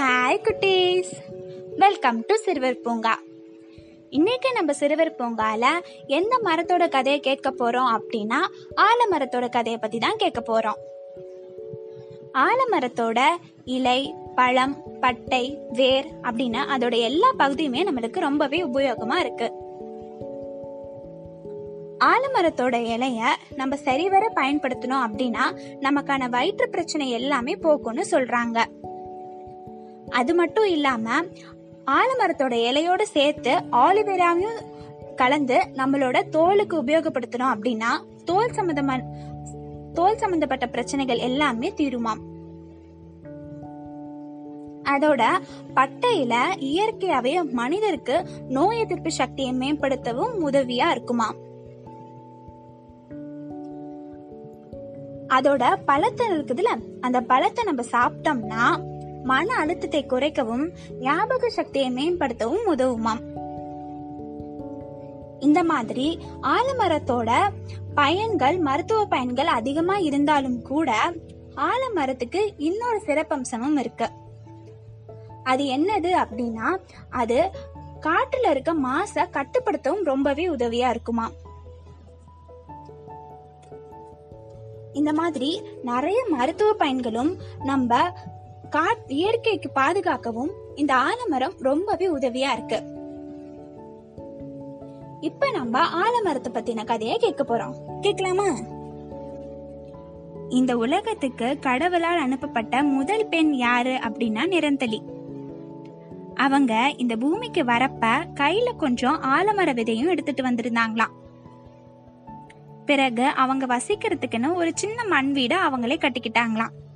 Hi குட்டீஸ். Welcome to சிறுவர் பூங்கா இன்னைக்கு நம்ம சிறுவர் பூங்கால எந்த மரத்தோட கதையை கேட்க போறோம் அப்படின்னா ஆலமரத்தோட கதையை பத்தி தான் கேட்க போறோம். ஆலமரத்தோட இலை பழம் பட்டை வேர் அப்படின்னு அதோட எல்லா பகுதியுமே நம்மளுக்கு ரொம்பவே உபயோகமா இருக்கு. ஆலமரத்தோட இலைய நம்ம சரிவர பயன்படுத்தணும் அப்படின்னா நமக்கான வயிற்று பிரச்சனை எல்லாமே போக்கும்னு சொல்றாங்க. அது மட்டும் இல்லாம ஆலமரத்தோட இலையோட சேர்த்து ஆலிவேராவையும் கலந்து நம்மளோட தோலுக்கு உபயோகப்படுத்தணும் அப்படின்னா தோல் சம்பந்தமான தோல் சம்பந்தப்பட்ட பிரச்சனைகள் எல்லாமே தீருமாம். அதோட பட்டையில இயற்கையாவே மனிதருக்கு நோய் எதிர்ப்பு சக்தியை மேம்படுத்தவும் உதவியா இருக்குமாம். அதோட பழத்தை இருக்குதுல அந்த பழத்தை நம்ம சாப்பிட்டோம்னா மன அழுத்தத்தை குறைக்கவும் ஞாபக சக்தியை மேம்படுத்தவும் உதவுமாம். இந்த மாதிரி ஆலமரத்தோட பயன்கள் மருத்துவ பயன்கள் அதிகமா இருந்தாலும் கூட ஆலமரத்துக்கு இன்னொரு சிறப்பம்சமும் இருக்கு. அது என்னது அப்படின்னா அது காற்றுல இருக்க மாச கட்டுப்படுத்தவும் ரொம்பவே உதவியா இருக்குமா? இந்த மாதிரி நிறைய மருத்துவ பயன்களும் நம்ம காட் இயற்கைக்கு பாதுகாக்கவும் இந்த ஆலமரம் ரொம்பவே உதவியா இருக்கு. இப்ப நம்ம ஆலமரத்தை பத்தின கதையை கேட்க போறோம். கேட்கலாமா? இந்த உலகத்துக்கு கடவுளால் அனுப்பப்பட்ட முதல் பெண் யாரு அப்படின்னா நிரந்தலி. அவங்க இந்த பூமிக்கு வரப்ப கையில கொஞ்சம் ஆலமர விதையும் எடுத்துட்டு வந்திருந்தாங்களாம். பிறகு அவங்க வசிக்கிறதுக்குன்னு ஒரு சின்ன மண் வீடு அவங்களே கட்டிக்கிட்டாங்களாம்.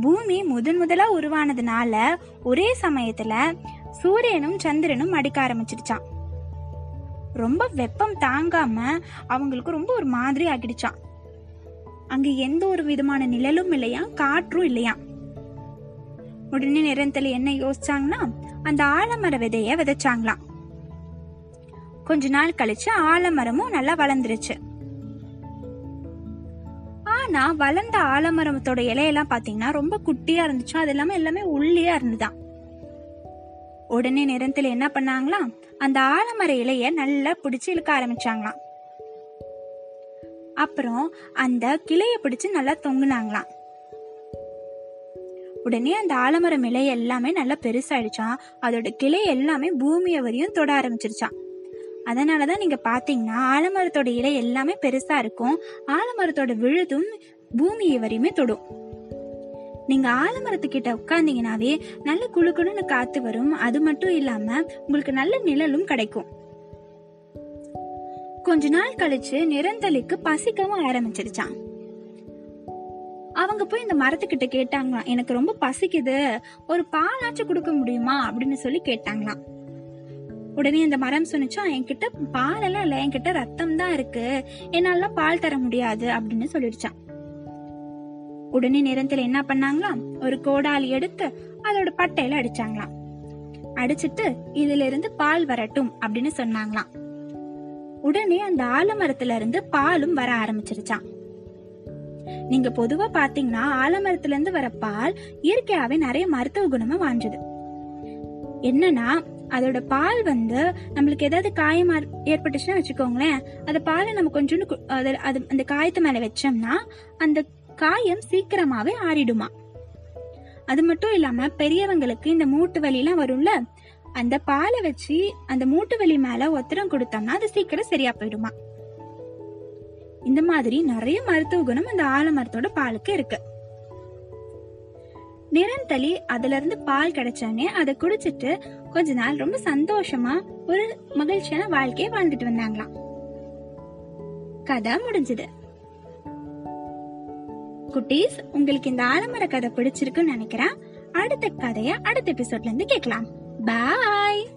பூமி முதன் முதலா உருவானதுனால ஒரே சமயத்துல சூரியனும் சந்திரனும் அடிக்க ஆரம்பிச்சிடுச்சான் ரொம்ப வெப்பம் தாங்காம அவங்களுக்கு ரொம்ப ஒரு மாதிரி ஆகிடுச்சான் அங்க எந்த ஒரு விதமான நிழலும் இல்லையா காற்றும் இல்லையா உடனே நிரந்தல என்ன யோசிச்சாங்கன்னா அந்த ஆலமர விதைய விதைச்சாங்களாம். கொஞ்ச நாள் கழிச்சு ஆலமரமும் நல்லா வளர்ந்துருச்சு. ஆனா வளர்ந்த ஆலமரத்தோட இலையெல்லாம் பாத்தீங்கன்னா ரொம்ப குட்டியா இருந்துச்சு. அது இல்லாம எல்லாமே உள்ளியா இருந்துதான். உடனே நிறத்துல என்ன பண்ணாங்களாம்? அந்த ஆலமர இலைய நல்லா பிடிச்சு இழுக்க ஆரம்பிச்சாங்களாம். அப்புறம் அந்த கிளைய பிடிச்சு நல்லா தொங்குனாங்களாம். உடனே அந்த ஆலமரம் இலை எல்லாமே நல்லா பெருசாயிடுச்சான் அதோட கிளை எல்லாமே பூமியை வரையும் தொட ஆரம்பிச்சிருச்சான் அதனாலதான் நீங்க பாத்தீங்கன்னா ஆலமரத்தோட இலை எல்லாமே பெருசா இருக்கும். ஆலமரத்தோட விழுதும் பூமியை வரையுமே தொடும். நீங்க ஆலமரத்துக்கிட்ட உட்கார்ந்தீங்கனாவே நல்ல குழுக்குழுன்னு காத்து வரும். அது மட்டும் இல்லாம உங்களுக்கு நல்ல நிழலும் கிடைக்கும். கொஞ்ச நாள் கழிச்சு நிரந்தலுக்கு பசிக்கவும் ஆரம்பிச்சிருச்சான் அவங்க போய் இந்த மரத்துக்கிட்ட கேட்டாங்களாம் எனக்கு ரொம்ப பசிக்குது. ஒரு பாலாச்சும் கொடுக்க முடியுமா? அப்படின்னு சொல்லி கேட்டாங்களாம். உடனே அந்த மரம் சொன்னிச்சா என்கிட்ட பால் எல்லாம் இல்லை என்கிட்ட ரத்தம் தான் இருக்கு. என்னால பால் தர முடியாது அப்படின்னு சொல்லிடுச்சான். உடனே நிறத்துல என்ன பண்ணாங்களாம்? ஒரு கோடாலி எடுத்து அதோட பட்டையில அடிச்சாங்களாம். அடிச்சிட்டு இதுல இருந்து பால் வரட்டும் அப்படின்னு சொன்னாங்களாம். உடனே அந்த ஆலமரத்துல இருந்து பாலும் வர ஆரம்பிச்சிருச்சான் நீங்க பொதுவா பாத்தீங்கன்னா ஆலமரத்துல இருந்து வர பால் இயற்கையாவே நிறைய மருத்துவ குணமா வாஞ்சது. என்னன்னா அதோட பால் வந்து நம்மளுக்கு ஏதாவது காயம் ஏற்பட்டுச்சுன்னா வச்சுக்கோங்களேன். அந்த பாலை நம்ம கொஞ்சோண்டு அது அந்த காயத்து மேல வச்சோம்னா அந்த காயம் சீக்கிரமாவே ஆறிடுமா? அது மட்டும் இல்லாம பெரியவங்களுக்கு இந்த மூட்டு வலிலாம் வரும்ல அந்த பாலை வச்சு அந்த மூட்டு வலி மேல ஒத்தரம் கொடுத்தோம்னா அது சீக்கிரம் சரியா போயிடுமா? இந்த மாதிரி நிறைய மருத்துவ குணம் அந்த ஆலமரத்தோட பாலுக்கு இருக்கு. நிரந்தலி அதுல இருந்து பால் கிடைச்சோடனே அதை குடிச்சிட்டு கொஞ்ச நாள் ரொம்ப சந்தோஷமா ஒரு மகிழ்ச்சியான வாழ்க்கையை வாழ்ந்துட்டு வந்தாங்களாம். கதை முடிஞ்சது. குட்டீஸ் உங்களுக்கு இந்த ஆலமர கதை பிடிச்சிருக்குன்னு நினைக்கிறேன். அடுத்த கதைய அடுத்த எபிசோட்ல இருந்து கேட்கலாம். பாய்